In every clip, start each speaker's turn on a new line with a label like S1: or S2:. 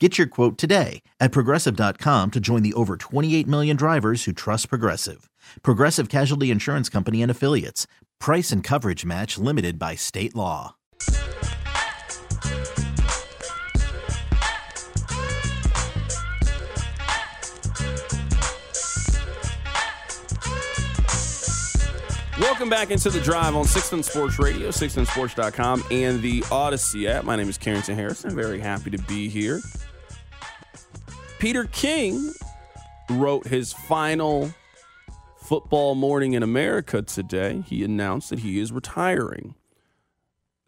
S1: Get your quote today at progressive.com to join the over 28 million drivers who trust Progressive. Progressive Casualty Insurance Company and Affiliates. Price and coverage match limited by state law.
S2: Welcome back into the drive on Sixth Sports Radio, 610sports.com, and the Odyssey app. My name is Carrington Harrison. Very happy to be here. Peter King wrote his final football morning in America today. He announced that he is retiring.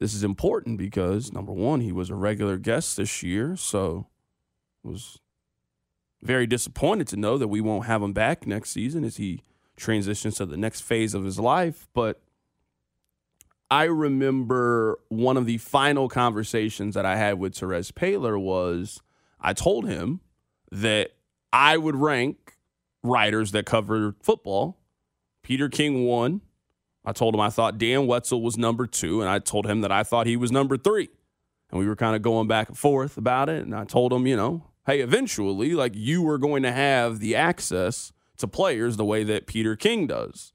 S2: This is important because number one, he was a regular guest this year, so was very disappointed to know that we won't have him back next season as he transitions to the next phase of his life. But I remember one of the final conversations that I had with Terez Paylor was I told him that I would rank writers that cover football. Peter King one. I told him I thought Dan Wetzel was number two, and I told him that I thought he was number three. And we were kind of going back and forth about it. And I told him, you know, hey, eventually, like you were going to have the access to players the way that Peter King does.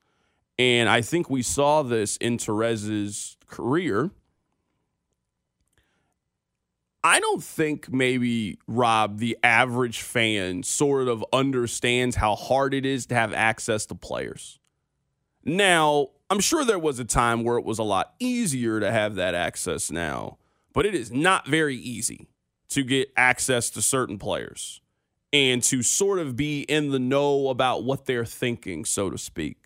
S2: And I think we saw this in Terez's career I don't think maybe Rob, the average fan, sort of understands how hard it is to have access to players. Now, I'm sure there was a time where it was a lot easier to have that access now, but it is not very easy to get access to certain players and to sort of be in the know about what they're thinking, so to speak.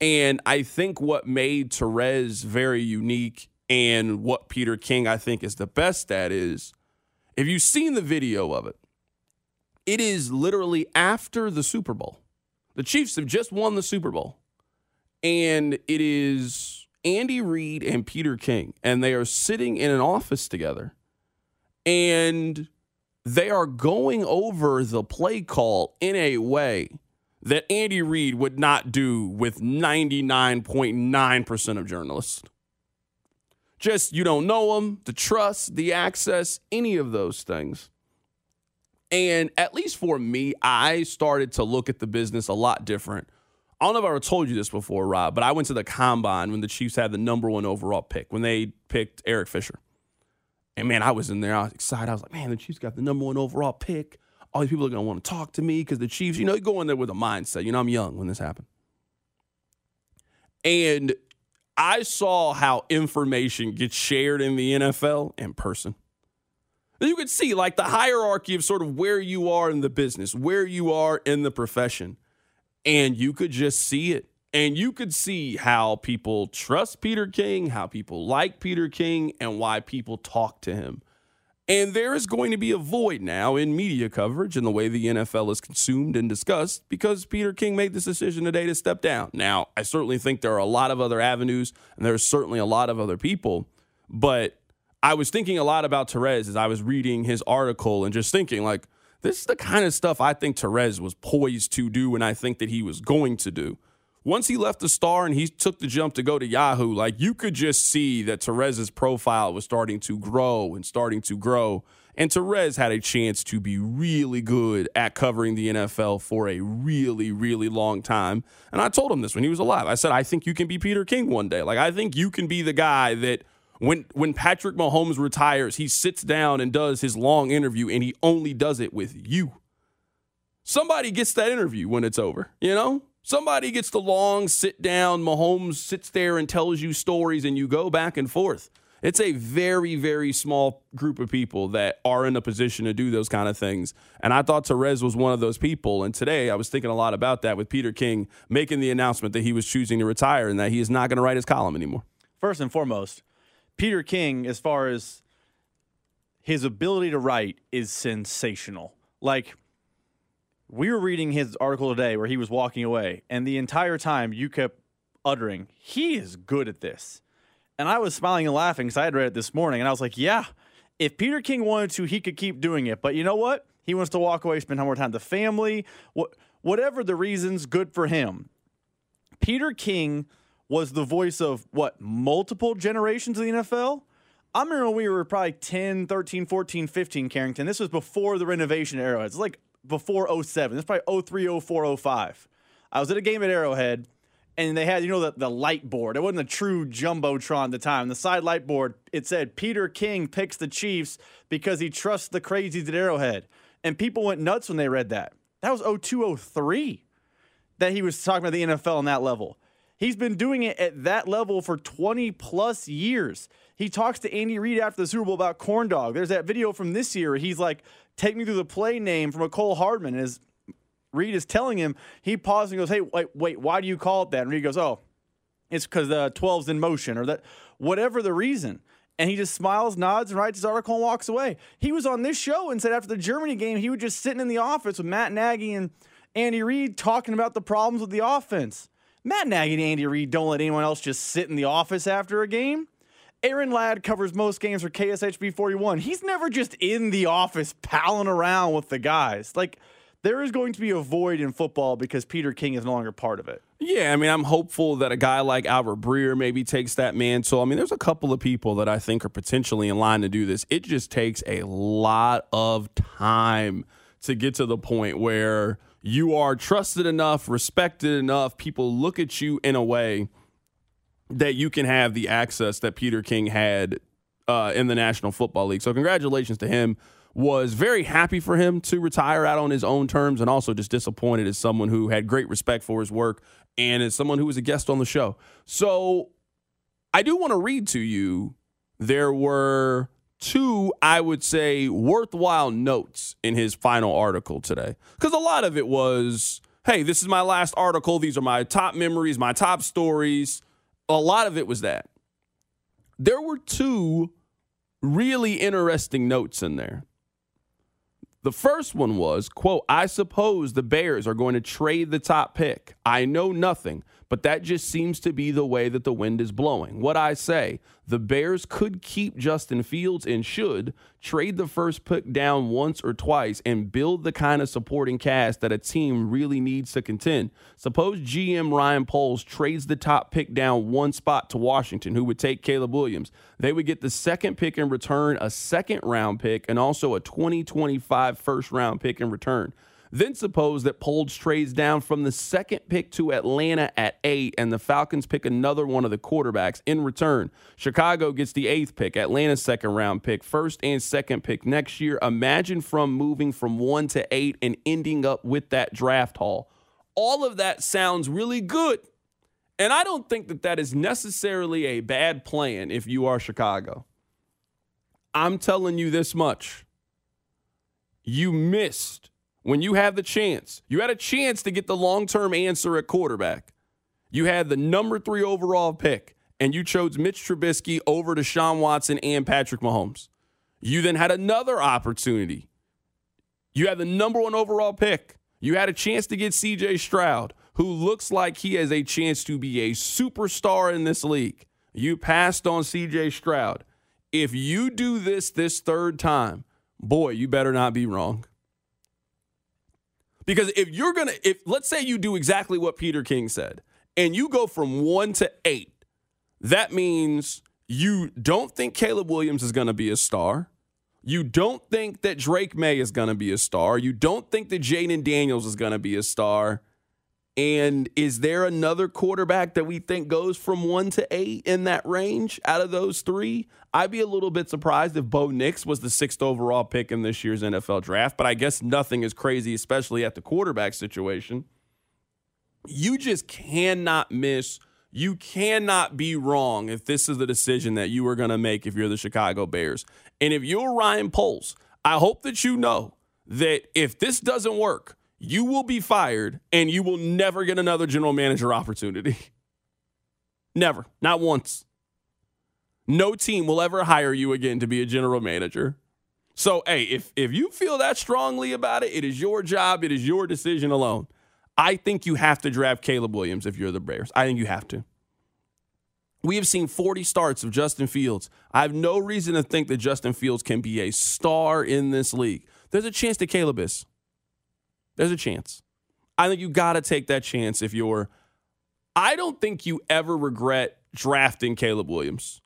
S2: And I think what made Terez very unique and what Peter King, I think, is the best at is if you've seen the video of it, it is literally after the Super Bowl. The Chiefs have just won the Super Bowl. And it is Andy Reid and Peter King, and they are sitting in an office together. And they are going over the play call in a way that Andy Reid would not do with 99.9% of journalists. Just you don't know them, the trust, the access, any of those things. And at least for me, I started to look at the business a lot different. I don't know if I ever told you this before, Rob, but I went to the combine when the Chiefs had the number one overall pick, when they picked Eric Fisher. And man, I was in there. I was excited. I was like, man, the Chiefs got the number one overall pick. All these people are going to want to talk to me because the Chiefs, you know, you go in there with a mindset. You know, I'm young when this happened. And I saw how information gets shared in the NFL in person. You could see like the hierarchy of sort of where you are in the business, where you are in the profession. And you could just see it. And you could see how people trust Peter King, how people like Peter King, and why people talk to him. And there is going to be a void now in media coverage and the way the NFL is consumed and discussed because Peter King made this decision today to step down. Now, I certainly think there are a lot of other avenues and there's certainly a lot of other people, but I was thinking a lot about Terez as I was reading his article and just thinking, like, this is the kind of stuff I think Terez was poised to do and I think that he was going to do once he left the star and he took the jump to go to Yahoo, like you could just see that Terez's profile was starting to grow and starting to grow. And Terez had a chance to be really good at covering the NFL for a really, really long time. And I told him this when he was alive. I said, I think you can be Peter King one day. Like, I think you can be the guy that When when Patrick Mahomes retires, he sits down and does his long interview and he only does it with you. Somebody gets that interview when it's over, you know? Somebody gets the long sit down. Mahomes sits there and tells you stories and you go back and forth. It's a very, very small group of people that are in a position to do those kind of things. And I thought Terez was one of those people. And today I was thinking a lot about that with Peter King making the announcement that he was choosing to retire and that he is not going to write his column anymore.
S3: First and foremost, Peter King, as far as his ability to write, is sensational. Like, we were reading his article today where he was walking away, and the entire time you kept uttering, he is good at this. And I was smiling and laughing because I had read it this morning, and I was like, yeah, if Peter King wanted to, he could keep doing it. But you know what? He wants to walk away, spend more time with the family. What, whatever the reasons, good for him. Peter King was the voice of what multiple generations of the NFL. I remember when we were probably 10, 13, 14, 15, Carrington. This was before the renovation era. It's like before 07. This probably 03, 04, 05. I was at a game at Arrowhead, and they had, you know, the, the light board. It wasn't a true Jumbotron at the time. The side light board, it said Peter King picks the Chiefs because he trusts the crazies at Arrowhead. And people went nuts when they read that. That was 02, 03 that he was talking about the NFL on that level. He's been doing it at that level for 20 plus years. He talks to Andy Reid after the Super Bowl about corn dog. There's that video from this year. He's like, take me through the play name from Mecole Hardman. And as Reid is telling him, he pauses and goes, hey, wait, wait, why do you call it that? And Reid goes, oh, it's because the 12's in motion or that, whatever the reason. And he just smiles, nods, and writes his article and walks away. He was on this show and said after the Germany game, he was just sitting in the office with Matt Nagy and Andy Reid talking about the problems with the offense. Matt Nagy and Andy Reid don't let anyone else just sit in the office after a game. Aaron Ladd covers most games for KSHB 41. He's never just in the office palling around with the guys. Like, there is going to be a void in football because Peter King is no longer part of it.
S2: Yeah, I mean, I'm hopeful that a guy like Albert Breer maybe takes that mantle. I mean, there's a couple of people that I think are potentially in line to do this. It just takes a lot of time to get to the point where you are trusted enough, respected enough, people look at you in a way that you can have the access that Peter King had uh, in the National Football League. So, congratulations to him. Was very happy for him to retire out on his own terms and also just disappointed as someone who had great respect for his work and as someone who was a guest on the show. So, I do want to read to you. There were two, I would say, worthwhile notes in his final article today. Because a lot of it was, hey, this is my last article. These are my top memories, my top stories. A lot of it was that. There were two really interesting notes in there. The first one was, quote, I suppose the Bears are going to trade the top pick. I know nothing, but that just seems to be the way that the wind is blowing. What I say, the Bears could keep Justin Fields and should trade the first pick down once or twice and build the kind of supporting cast that a team really needs to contend. Suppose GM Ryan Poles trades the top pick down one spot to Washington, who would take Caleb Williams. They would get the second pick in return, a second round pick, and also a 2025 first round pick in return. Then suppose that Poles trades down from the second pick to Atlanta at eight, and the Falcons pick another one of the quarterbacks in return. Chicago gets the eighth pick, Atlanta's second round pick, first and second pick next year. Imagine from moving from one to eight and ending up with that draft haul. All of that sounds really good. And I don't think that that is necessarily a bad plan if you are Chicago. I'm telling you this much. You missed when you had the chance. You had a chance to get the long term answer at quarterback. You had the number three overall pick, and you chose Mitch Trubisky over Deshaun Watson and Patrick Mahomes. You then had another opportunity. You had the number one overall pick. You had a chance to get CJ Stroud, who looks like he has a chance to be a superstar in this league. You passed on CJ Stroud. If you do this this third time, boy, you better not be wrong. Because if you're going to, if let's say you do exactly what Peter King said and you go from one to eight, that means you don't think Caleb Williams is going to be a star. You don't think that Drake Maye is going to be a star. You don't think that Jayden Daniels is going to be a star. And is there another quarterback that we think goes from one to eight in that range out of those three? I'd be a little bit surprised if Bo Nix was the sixth overall pick in this year's NFL draft, but I guess nothing is crazy, especially at the quarterback situation. You just cannot miss. You cannot be wrong if this is the decision that you are going to make if you're the Chicago Bears. And if you're Ryan Poles, I hope that you know that if this doesn't work, you will be fired and you will never get another general manager opportunity. never. Not once. No team will ever hire you again to be a general manager. So, hey, if if you feel that strongly about it, it is your job, it is your decision alone. I think you have to draft Caleb Williams if you're the Bears. I think you have to. We have seen 40 starts of Justin Fields. I have no reason to think that Justin Fields can be a star in this league. There's a chance that Caleb is. There's a chance. I think you got to take that chance if you're. I don't think you ever regret drafting Caleb Williams.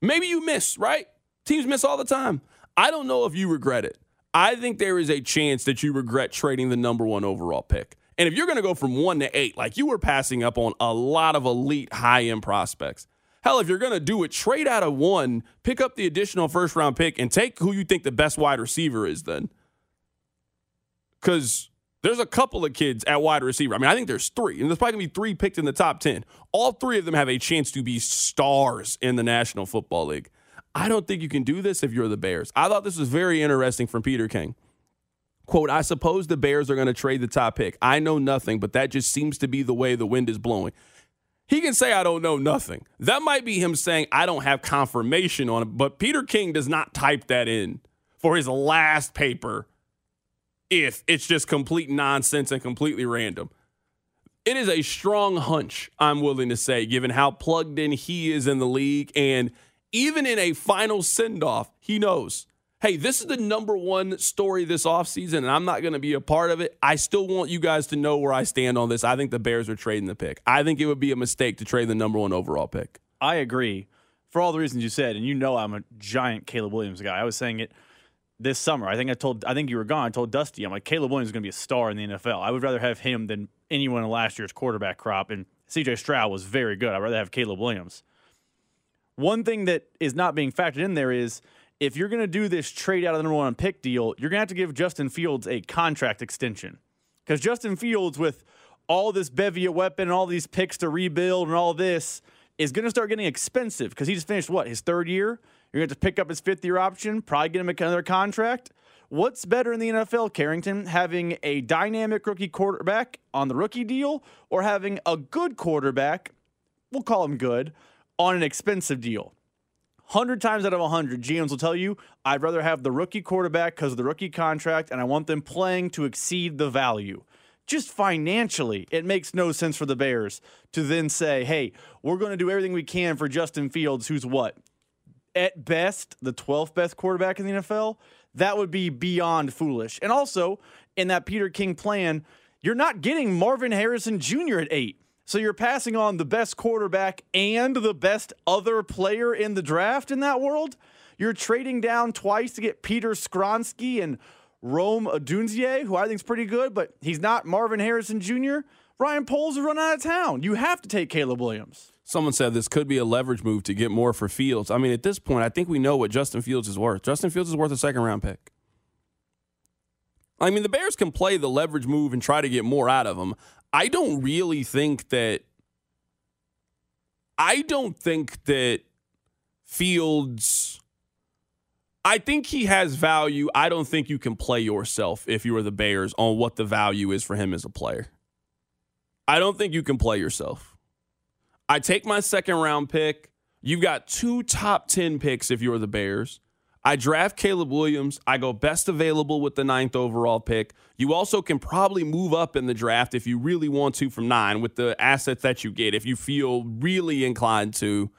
S2: Maybe you miss, right? Teams miss all the time. I don't know if you regret it. I think there is a chance that you regret trading the number one overall pick. And if you're going to go from one to eight, like you were passing up on a lot of elite high end prospects. Hell, if you're going to do it, trade out of one, pick up the additional first round pick, and take who you think the best wide receiver is then because there's a couple of kids at wide receiver. I mean, I think there's three, and there's probably gonna be three picked in the top 10. All three of them have a chance to be stars in the National Football League. I don't think you can do this if you're the Bears. I thought this was very interesting from Peter King. Quote, I suppose the Bears are going to trade the top pick. I know nothing, but that just seems to be the way the wind is blowing. He can say, I don't know nothing. That might be him saying, I don't have confirmation on it, but Peter King does not type that in for his last paper if it's just complete nonsense and completely random. It is a strong hunch, I'm willing to say, given how plugged in he is in the league. And even in a final send off, he knows hey, this is the number one story this offseason, and I'm not going to be a part of it. I still want you guys to know where I stand on this. I think the Bears are trading the pick. I think it would be a mistake to trade the number one overall pick.
S3: I agree for all the reasons you said. And you know I'm a giant Caleb Williams guy. I was saying it this summer. I think I told I think you were gone. I told Dusty, I'm like Caleb Williams is going to be a star in the NFL. I would rather have him than anyone in last year's quarterback crop. And C.J. Stroud was very good. I'd rather have Caleb Williams. One thing that is not being factored in there is if you're going to do this trade out of the number one pick deal, you're going to have to give Justin Fields a contract extension because Justin Fields with all this bevy of weapon and all these picks to rebuild and all this is going to start getting expensive because he just finished what his third year you're going to pick up his fifth year option, probably get him another contract. What's better in the NFL, Carrington, having a dynamic rookie quarterback on the rookie deal or having a good quarterback, we'll call him good, on an expensive deal? 100 times out of 100, GMs will tell you, I'd rather have the rookie quarterback because of the rookie contract, and I want them playing to exceed the value. Just financially, it makes no sense for the Bears to then say, hey, we're going to do everything we can for Justin Fields, who's what, at best the 12th best quarterback in the NFL, that would be beyond foolish. And also, in that Peter King plan, you're not getting Marvin Harrison Jr. at eight. So you're passing on the best quarterback and the best other player in the draft in that world. You're trading down twice to get Peter Skoronski and Rome Odunze, who I think is pretty good, but he's not Marvin Harrison Jr. Ryan Poles is run out of town. You have to take Caleb Williams.
S2: Someone said this could be a leverage move to get more for Fields. I mean, at this point, I think we know what Justin Fields is worth. Justin Fields is worth a second round pick. I mean, the Bears can play the leverage move and try to get more out of him. I don't really think that. I don't think that Fields. I think he has value. I don't think you can play yourself if you are the Bears on what the value is for him as a player. I don't think you can play yourself. I take my second round pick. You've got two top 10 picks if you're the Bears. I draft Caleb Williams. I go best available with the ninth overall pick. You also can probably move up in the draft if you really want to from nine with the assets that you get, if you feel really inclined to.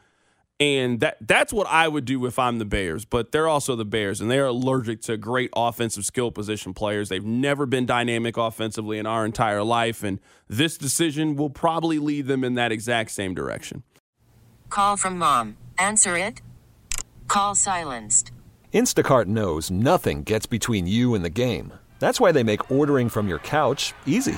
S2: And that that's what I would do if I'm the Bears. But they're also the Bears, and they're allergic to great offensive skill position players. They've never been dynamic offensively in our entire life, and this decision will probably lead them in that exact same direction.
S4: Call from mom. Answer it. Call silenced.
S5: Instacart knows nothing gets between you and the game. That's why they make ordering from your couch easy.